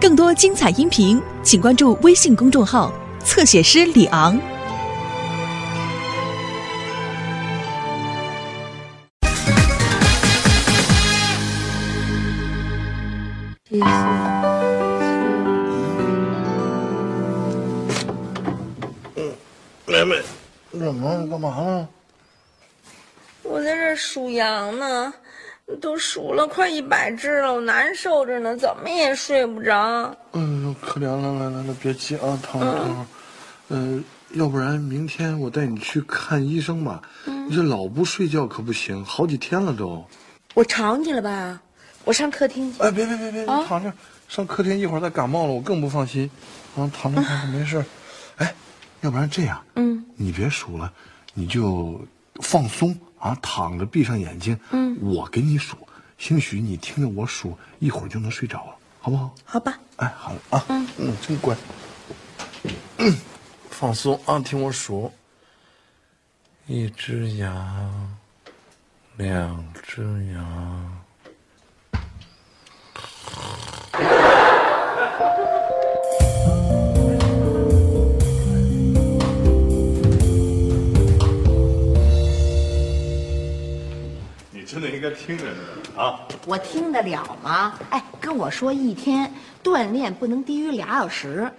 更多精彩音频，请关注微信公众号“侧写师李昂”。第四，妹妹，怎么了干嘛呢？我在这数羊呢，都数了快一百只了，我难受着呢，怎么也睡不着。哎呦，可怜了，来来来，别急啊，躺会儿躺会儿。呃，要不然明天我带你去看医生吧。你这老不睡觉可不行，好几天了都。我吵你了吧？我上客厅去。哎，别别别别，你躺着，上客厅一会儿再感冒了，我更不放心。啊，躺着躺着没事。哎，要不然这样，嗯，你别数了，你就放松啊，躺着闭上眼睛。嗯，我给你数，兴许你听着我数，一会儿就能睡着了，好不好？好吧。哎，好了啊，嗯嗯，真乖。嗯，放松啊，听我数。一只羊，两只羊。真的应该听着呢啊！我听得了吗？哎，跟我说一天锻炼不能低于俩小时，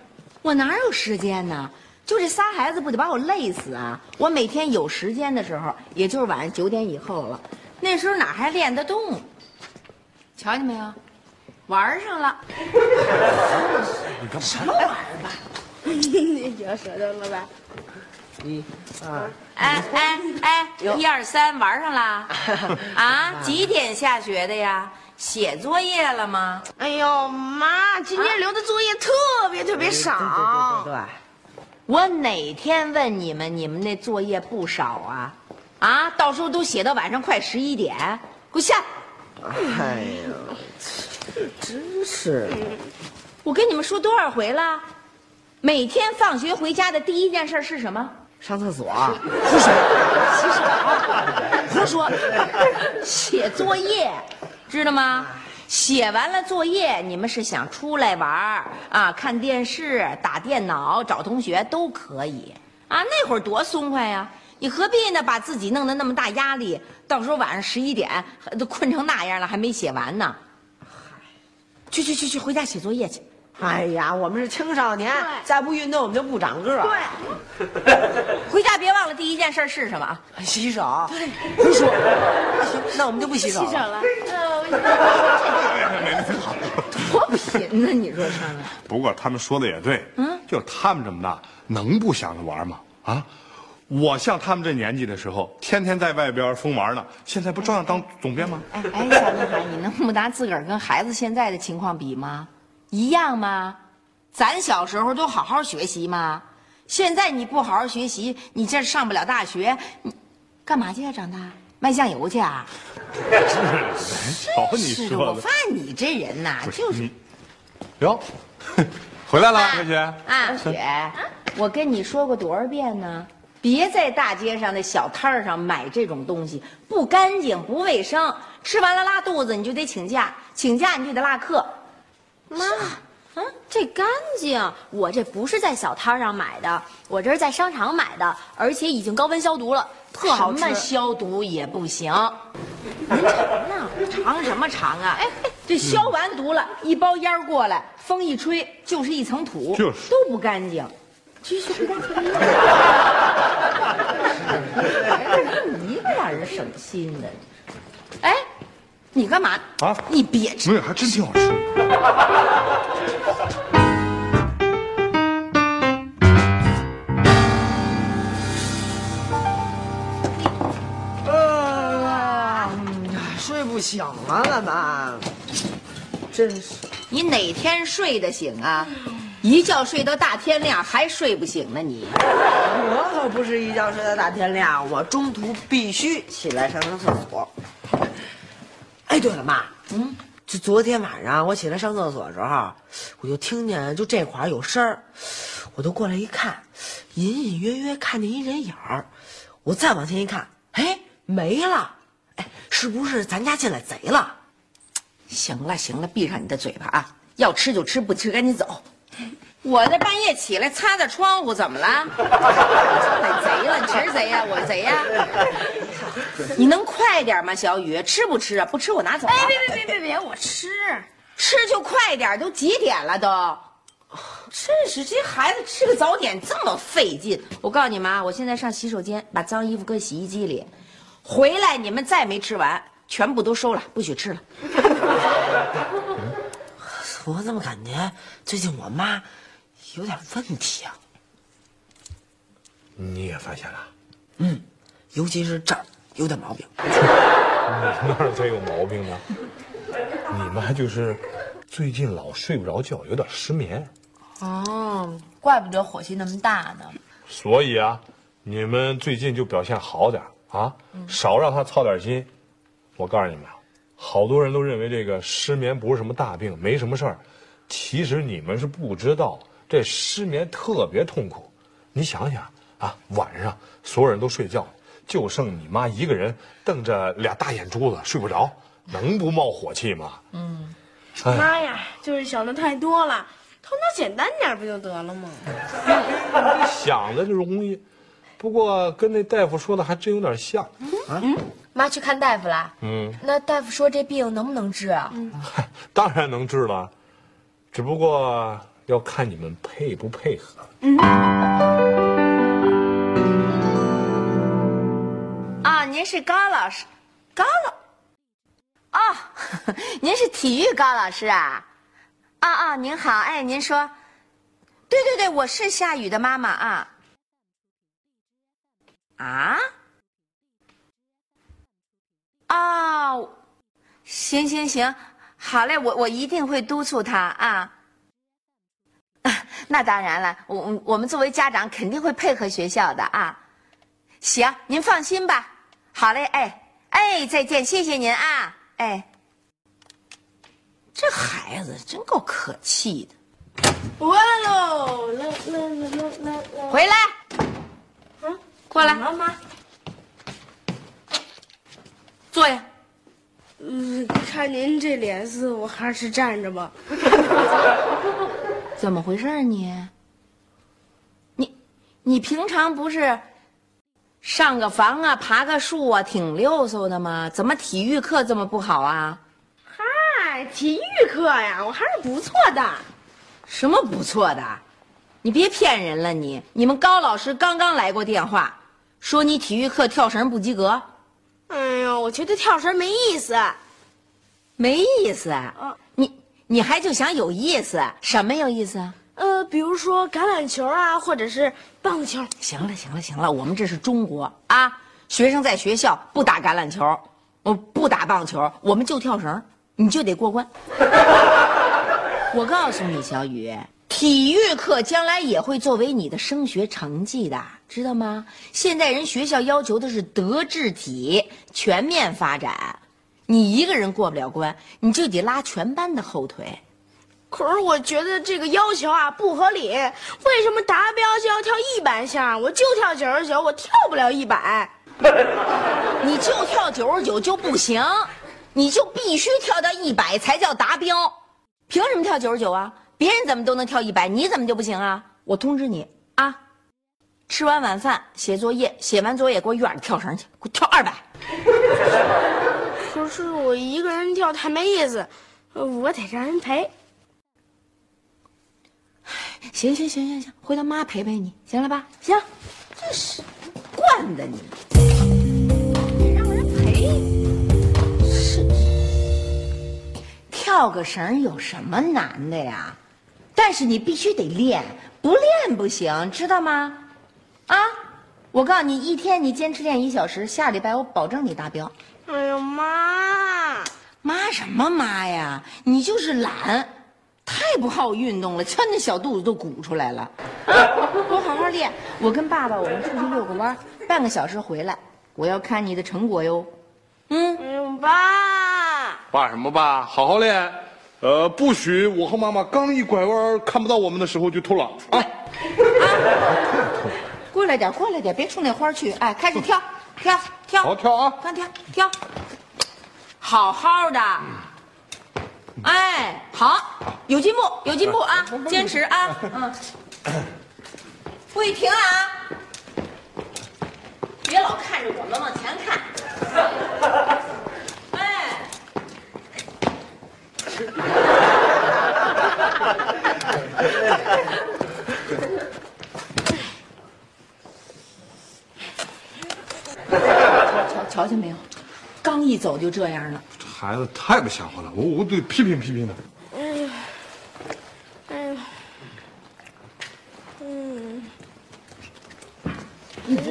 我哪有时间呢？就这仨孩子不得把我累死啊！我每天有时间的时候，也就是晚上九点以后了，那时候哪还练得动？瞧见没有，玩上了。你干嘛？什么玩意儿吧？你嚼舌头了吧？一、二，哎哎哎，一二三，玩上了？啊？几点下学的呀？写作业了吗？哎呦妈，今天留的作业特别特别少。对对对，我哪天问你们，你们那作业不少啊？啊，到时候都写到晚上快十一点，给我下！哎呀，真是，我跟你们说多少回了？每天放学回家的第一件事是什么？上厕所。洗手，洗手，胡说，写作业，知道吗？写完了作业，你们是想出来玩儿啊，看电视、打电脑、找同学都可以啊。那会儿多松快呀！你何必呢？把自己弄得那么大压力，到时候晚上十一点都困成那样了，还没写完呢。去去去去，回家写作业去。哎呀，我们是青少年，再不运动我们就不长个儿。对 回家别忘了第一件事是什么？啊，洗手。对，胡说。行，那我们就不洗手。洗手了。多贫呢？你说他们？不过他们说的也对，嗯，就他们这么大，能不想着玩吗？啊，我像他们这年纪的时候，天天在外边疯玩呢，现在不照样当总编吗？哎哎，小女孩，你能不拿自个儿跟孩子现在的情况比吗？一样吗？咱小时候都好好学习吗？现在你不好好学习，你这上不了大学，你干嘛去啊？长大卖酱油去啊？瞧你是的，我发，现你这人呐，就是，哟，回来了，小雪。啊，雪，我跟你说过多少遍呢？别在大街上的小摊儿上买这种东西，不干净、不卫生，吃完了拉肚子你就得请假，请假你就得落课。妈，嗯，这干净。我这不是在小摊上买的，我这是在商场买的，而且已经高温消毒了，特好吃。什么消毒也不行。您尝呢？尝什么尝啊？哎，这消完毒了，一包烟过来，风一吹就是一层土，就是都不干净。继续回家去。你一点人省心的。哎，你干嘛啊你别吃没有，还真挺好吃。呃，睡不醒了，咱们。真是，你哪天睡得醒啊？一觉睡到大天亮还睡不醒呢你？我可不是一觉睡到大天亮，我中途必须起来上趟厕所。哎，对了，妈，嗯，就昨天晚上我起来上厕所的时候，我就听见就这块儿有声儿，我就过来一看，隐隐约约看见一人影儿。我再往前一看，哎，没了。哎，是不是咱家进来贼了？行了行了，闭上你的嘴巴啊！要吃就吃，不吃赶紧走。我这半夜起来擦擦窗户，怎么了？逮 贼了？你是贼呀？我是贼呀？你能快点吗，小雨？吃不吃啊？不吃我拿走、啊。哎，别别别别别，我吃。吃就快点，都几点了都？真是这孩子吃个早点这么费劲。我告诉你们啊，我现在上洗手间把脏衣服搁洗衣机里，回来你们再没吃完，全部都收了，不许吃了。我怎么感觉最近我妈有点问题啊？你也发现了？嗯，尤其是这儿有点毛病。哪儿才有毛病呢？你们还就是最近老睡不着觉，有点失眠。哦，怪不得火气那么大呢。所以啊，你们最近就表现好点啊，少让他操点心。我告诉你们啊，好多人都认为这个失眠不是什么大病，没什么事儿。其实你们是不知道，这失眠特别痛苦。你想想啊，晚上所有人都睡觉，就剩你妈一个人瞪着俩大眼珠子睡不着，能不冒火气吗？嗯，哎妈呀，就是想的太多了，头脑简单点不就得了吗？想的就容易，不过跟那大夫说的还真有点像。嗯妈去看大夫了。嗯，那大夫说这病能不能治啊？当然能治了，只不过要看你们配不配合。啊，您是高老师，高老，哦，您是体育高老师啊？啊啊，您好，哎，您说，对对对，我是夏雨的妈妈啊。啊？哦，行行行，好嘞，我我一定会督促他啊。那当然了，我我我们作为家长肯定会配合学校的啊。行，您放心吧。好嘞，哎哎，再见，谢谢您啊，哎。这孩子真够可气的。完喽，来来来来来来，回来，嗯，过来，妈妈，坐下。嗯，看您这脸色，我还是站着吧。怎么回事啊你？你你平常不是上个房啊、爬个树啊，挺溜索的嘛？怎么体育课这么不好啊？嗨，体育课呀，我还是不错的。什么不错的？你别骗人了你！你们高老师刚刚来过电话，说你体育课跳绳不及格，哎呦，我觉得跳绳没意思。没意思你你还就想有意思？什么有意思啊？呃，比如说橄榄球啊，或者是棒球。行了行了行了，我们这是中国啊，学生在学校不打橄榄球，我不打棒球，我们就跳绳，你就得过关。我告诉你，小雨，体育课将来也会作为你的升学成绩的，知道吗？现在人学校要求的是德智体全面发展，你一个人过不了关，你就得拉全班的后腿。可是我觉得这个要求啊不合理。为什么达标就要跳一百下？我就跳九十九，我跳不了一百。你就跳九十九就不行，你就必须跳到一百才叫达标。凭什么跳九十九啊？别人怎么都能跳一百，你怎么就不行啊？我通知你啊，吃完晚饭写作业，写完作业给我院里跳绳去，给我跳二百。可是我一个人跳太没意思，我得让人陪。行行行行行，回头妈陪陪你，行了吧？行，这是惯的你，得让人陪。是，跳个绳有什么难的呀？但是你必须得练，不练不行，知道吗？啊，我告诉你，一天你坚持练一小时，下礼拜我保证你达标。哎呦妈！妈什么妈呀？你就是懒，太不好运动了，瞧你那小肚子都鼓出来了。啊，我好好练。我跟爸爸我们出去遛个弯，半个小时回来，我要看你的成果哟。嗯，哎呦爸！爸什么爸？好好练，呃，不许我和妈妈刚一拐弯看不到我们的时候就偷懒啊！过来点，过来点，别冲那花去。哎，开始跳，跳，跳，好跳啊！刚跳，跳，好好的。哎，好，有进步，有进步啊！坚持啊，嗯，不许停啊！别老看着我们往前看。哎，瞧瞧见没有？刚一走就这样了。这孩子太不像话了，我我得批评批评他。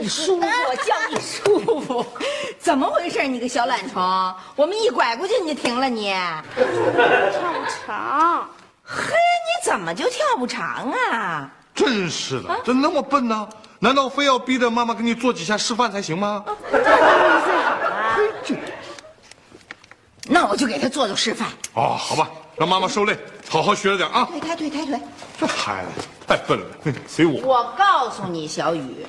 舒服，叫你舒服，怎么回事？你个小懒虫，我们一拐过去你就停了你。跳不长。嘿，你怎么就跳不长啊？真是的，怎那么笨呢？难道非要逼着妈妈给你做几下示范才行吗？那我就给他做做示范。哦，好吧，让妈妈受累，好好学着点啊。腿抬腿抬腿。这孩子太笨了，哼随我。我告诉你，小雨，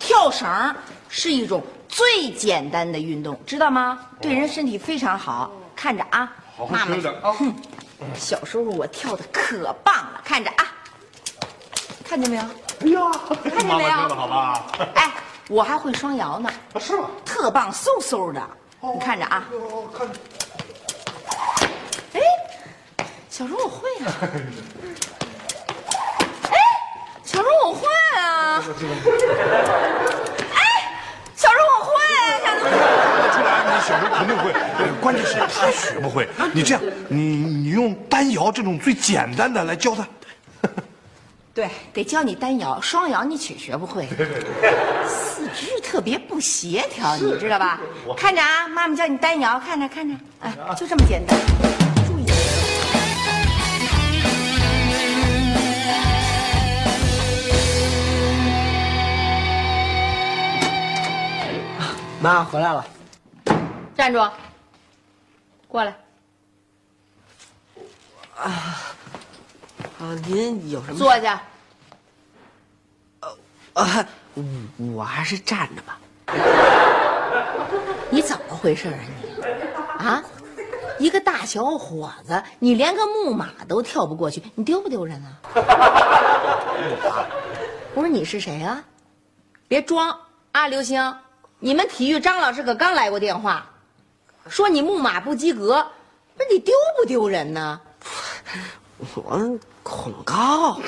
跳绳是一种最简单的运动，知道吗？对人身体非常好。看着啊，好好学着啊。哼，小时候我跳的可棒了，看着啊，看见没有？哎呀，看见没有？妈妈教的好吧？哎，我还会双摇呢，啊，是吗？特棒，嗖嗖的。你看着啊，哦，看着。哎，小时候我会啊。哎，小时候我会啊。哎，小时候我会啊，小时候。看出来你小时候肯定会，呃关键是他学不会。你这样，你你用单摇这种最简单的来教他。对，得教你单摇，双摇你却学不会。四肢特别不协调，你知道吧？看着啊，妈妈教你单摇，看着看着，哎，就这么简单。妈回来了。站住！过来，啊啊，您有什么？坐下。啊，我我还是站着吧。你怎么回事啊你？啊，一个大小伙子，你连个木马都跳不过去，你丢不丢人啊？我说你是谁啊？别装啊，刘星！你们体育张老师可刚来过电话，说你木马不及格，不是你丢不丢人呢？我恐高，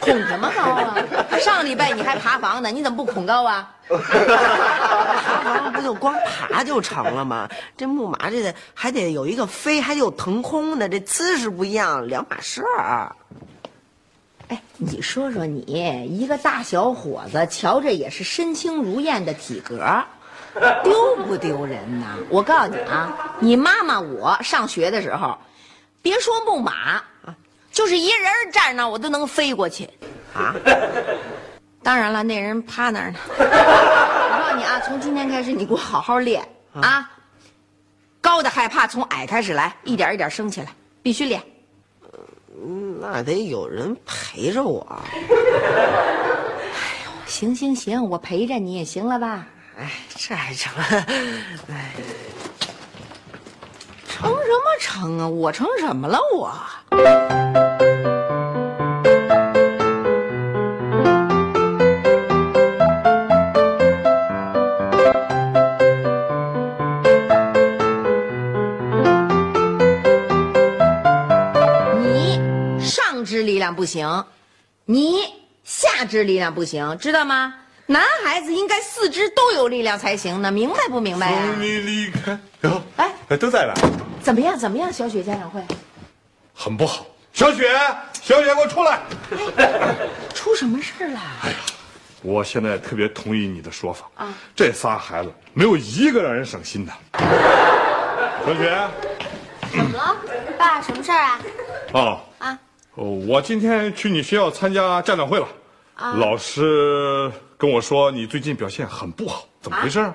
恐什么高啊？上礼拜你还爬房呢，你怎么不恐高啊？爬房不就光爬就成了吗？这木马这得还得有一个飞，还得有腾空的，这姿势不一样，两码事儿。哎，你说说你一个大小伙子，瞧着也是身轻如燕的体格，丢不丢人呐？我告诉你啊，你妈妈我上学的时候，别说木马，就是一人站那我都能飞过去，啊！当然了，那人趴那儿呢。我告诉你啊，从今天开始你给我好好练啊，高的害怕，从矮开始来，一点一点升起来，必须练。嗯那得有人陪着我。哎 呦行行行，我陪着你也行了吧？哎，这还成？哎，成什么成啊？我成什么了我？行，你下肢力量不行，知道吗？男孩子应该四肢都有力量才行呢，明白不明白呀、从你离开，哟，哎哎，都在呢，怎么样？怎么样？小雪家长会很不好。小雪，小雪，给我出来！出什么事儿了？哎呀，我现在特别同意你的说法啊，这仨孩子没有一个让人省心的。小雪，怎么了，爸？什么事儿啊？哦，啊，哦我今天去你学校参加家长会了，老师跟我说你最近表现很不好，怎么回事啊？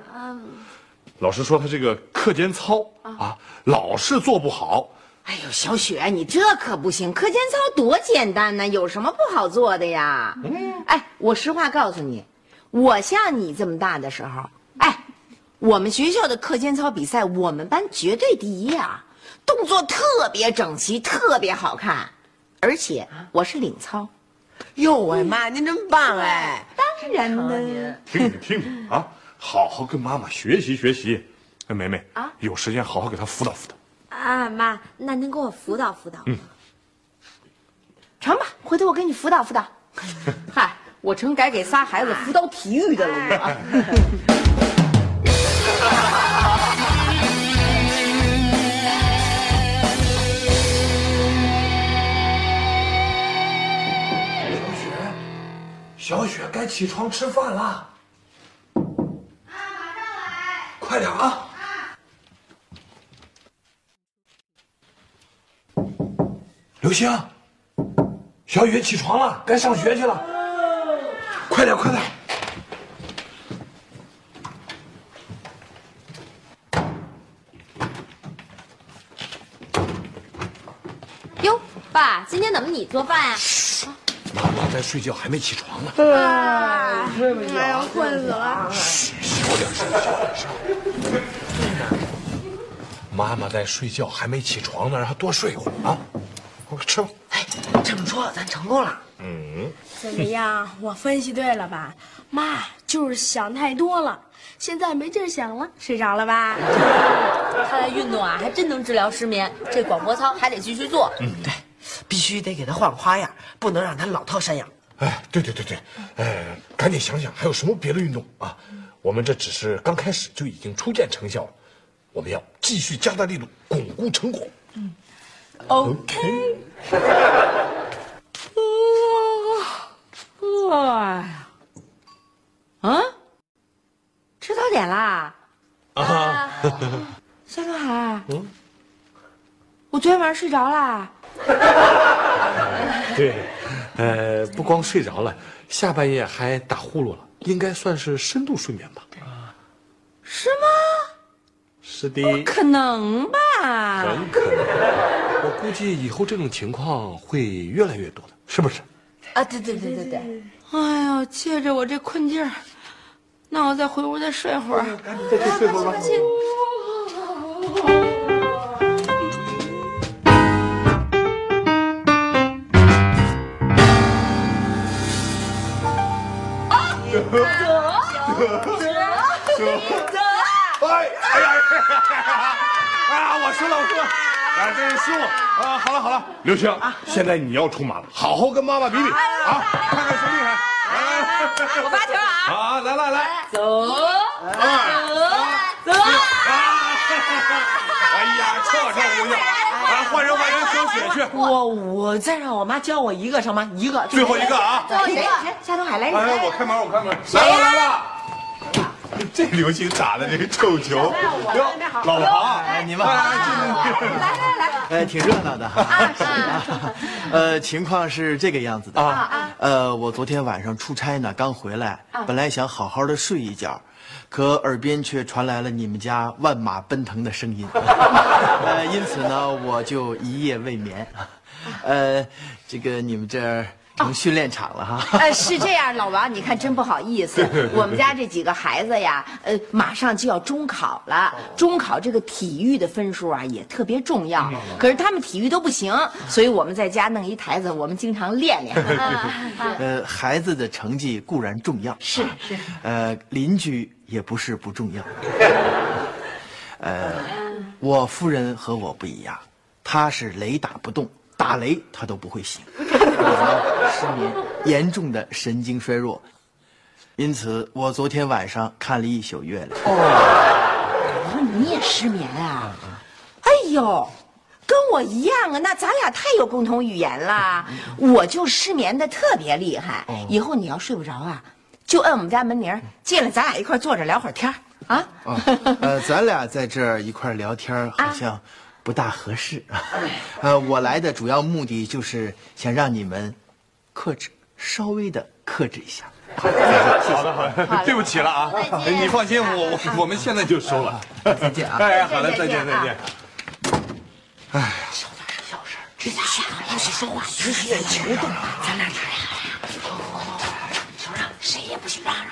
老师说他这个课间操啊，老是做不好。哎呦，小雪，你这可不行，课间操多简单呢，有什么不好做的呀？嗯哎，我实话告诉你，我像你这么大的时候，哎，我们学校的课间操比赛，我们班绝对第一啊，动作特别整齐，特别好看。而且我是领操。哟喂，妈，您真棒哎！当然呢，听听听听啊，好好跟妈妈学习学习。哎，梅梅啊，有时间好好给她辅导辅导。啊，妈，那您给我辅导辅导。嗯，成吧，回头我给你辅导辅导。嗨，我成改给仨孩子辅导体育的了 小雪，该起床吃饭啦。啊，马上来！快点啊！刘星，小雨起床了，该上学去了。快点，快点！哟，爸，今天怎么你做饭呀？在睡觉，还没起床呢。睡不着，哎呀，困死了。嘘，小点声，小点声。妈妈在睡觉，还没起床呢，让她多睡一会儿啊。快吃吧。哎，这么说咱成功了。嗯。怎么样？我分析对了吧？妈就是想太多了，现在没劲想了，睡着了吧？看来运动啊，还真能治疗失眠。这广播操还得继续做。嗯，对。必须得给他换个花样，不能让他老套山羊。哎，对对对对，哎，赶紧想想还有什么别的运动啊？我们这只是刚开始就已经初见成效了，我们要继续加大力度，巩固成果。嗯，OK。哇，啊，吃早点啦？啊，夏东海，嗯，我昨天晚上睡着啦。对，呃，不光睡着了，下半夜还打呼噜了，应该算是深度睡眠吧？是吗？是的。不可能吧？很可能。我估计以后这种情况会越来越多的，是不是？啊，对对对对对。哎呦，借着我这困劲儿，那我再回屋再睡会儿。赶紧再去睡会儿吧。走走走！哎哎呀！哎呀！我输了，我输了！啊，真是失误啊！好了好了，刘星，现在你要出马了，好好跟妈妈比比啊，看看谁厉害！来我发球啊！啊，来来来，走，走，走！哎呀，这这不行，来换人换人，小雪去。我我再让我妈教我一个成吗？一个，最后一个啊！最后一个，夏东海来，哎，我开门，我开门，来了来了。这流星打的这个臭球，哟，老庞，你们好，来来来，呃，挺热闹的哈。呃，情况是这个样子的啊，呃，我昨天晚上出差呢，刚回来，本来想好好的睡一觉，可耳边却传来了你们家万马奔腾的声音，呃，因此呢，我就一夜未眠。呃，这个你们这儿。成训练场了哈！呃，是这样，老王，你看真不好意思，我们家这几个孩子呀，呃，马上就要中考了，中考这个体育的分数啊也特别重要，可是他们体育都不行，所以我们在家弄一台子，我们经常练练。呃，孩子的成绩固然重要，是是，呃，邻居也不是不重要。呃，我夫人和我不一样，她是雷打不动。打雷她都不会醒，失眠，严重的神经衰弱，因此我昨天晚上看了一宿月亮。哦，你也失眠啊？哎呦，跟我一样啊！那咱俩太有共同语言了。我就失眠的特别厉害。以后你要睡不着啊，就摁我们家门铃，进来咱俩一块坐着聊会儿天啊。呃，咱俩在这儿一块聊天好像。不大合适。啊，呃，我来的主要目的就是想让你们克制，稍微的克制一下。好的，好的，好的，对不起了啊，你放心，我我我们现在就收了。再见啊！哎，好了，再见，再见。哎，小点声，小声，别瞎不许说话，只许行动，咱俩这样。小让，谁也不许嚷嚷，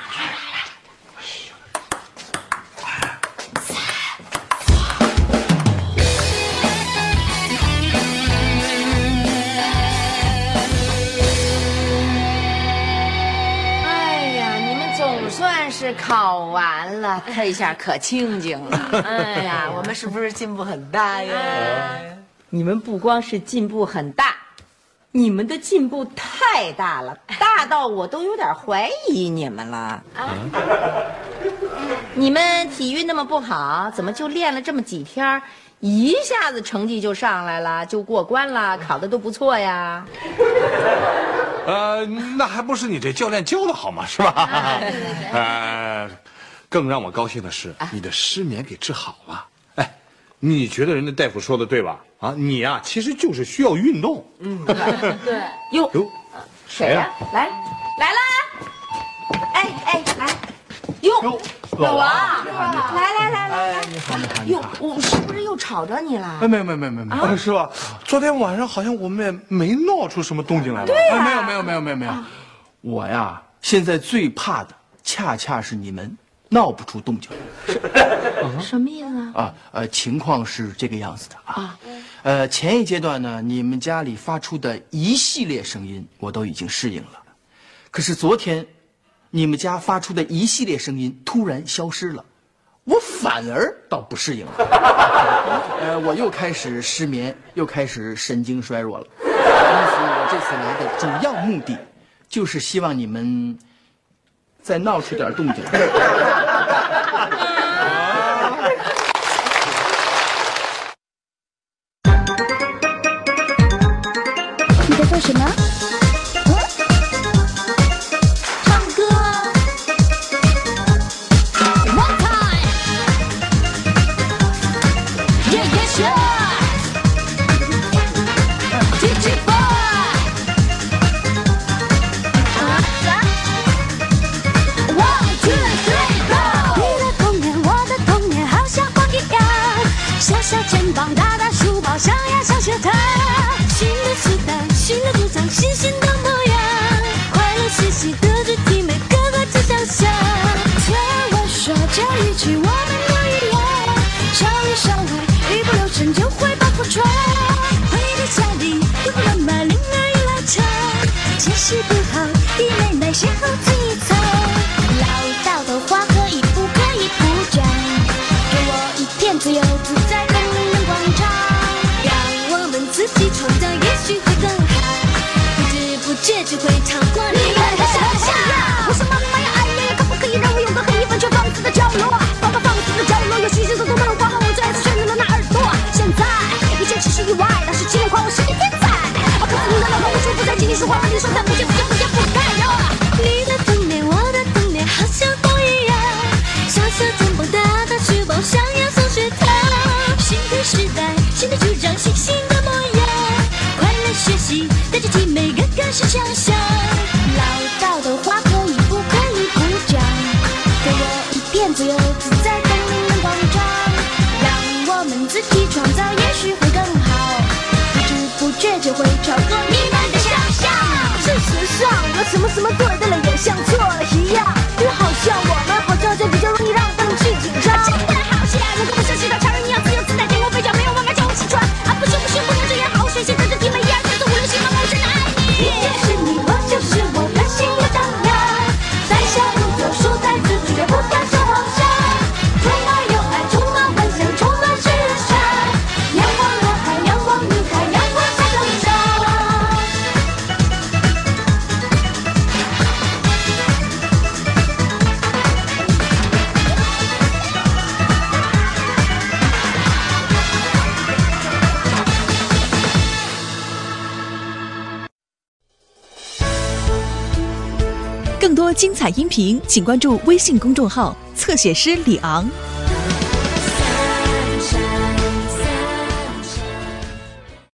是考完了，这下可清静了。哎呀，我们是不是进步很大呀？你们不光是进步很大，你们的进步太大了，大到我都有点怀疑你们了。啊！你们体育那么不好，怎么就练了这么几天，一下子成绩就上来了，就过关了，考的都不错呀？呃，那还不是你这教练教的好吗？是吧？对对对。呃，更让我高兴的是，你的失眠给治好了。哎，你觉得人家大夫说的对吧？啊，你呀，其实就是需要运动。嗯，对。哟哟，谁呀？来，来啦！哎哎，来。哟，老王，来来来来来，你好你好你好。哟，我是不是又吵着你了？哎，没有没有没有没有，是吧？昨天晚上好像我们也没闹出什么动静来吧？对呀，没有没有没有没有没有。我呀，现在最怕的恰恰是你们闹不出动静。什么意思啊？啊呃，情况是这个样子的啊。呃，前一阶段呢，你们家里发出的一系列声音，我都已经适应了。可是昨天。你们家发出的一系列声音突然消失了，我反而倒不适应了。呃，我又开始失眠，又开始神经衰弱了。因此，我这次来的主要目的，就是希望你们再闹出点动静。星星的模样，快乐嘻嘻的肢体，每个关节都响。跳玩耍，加一起我。什么什么做的了。音频，请关注微信公众号“侧写师李昂”。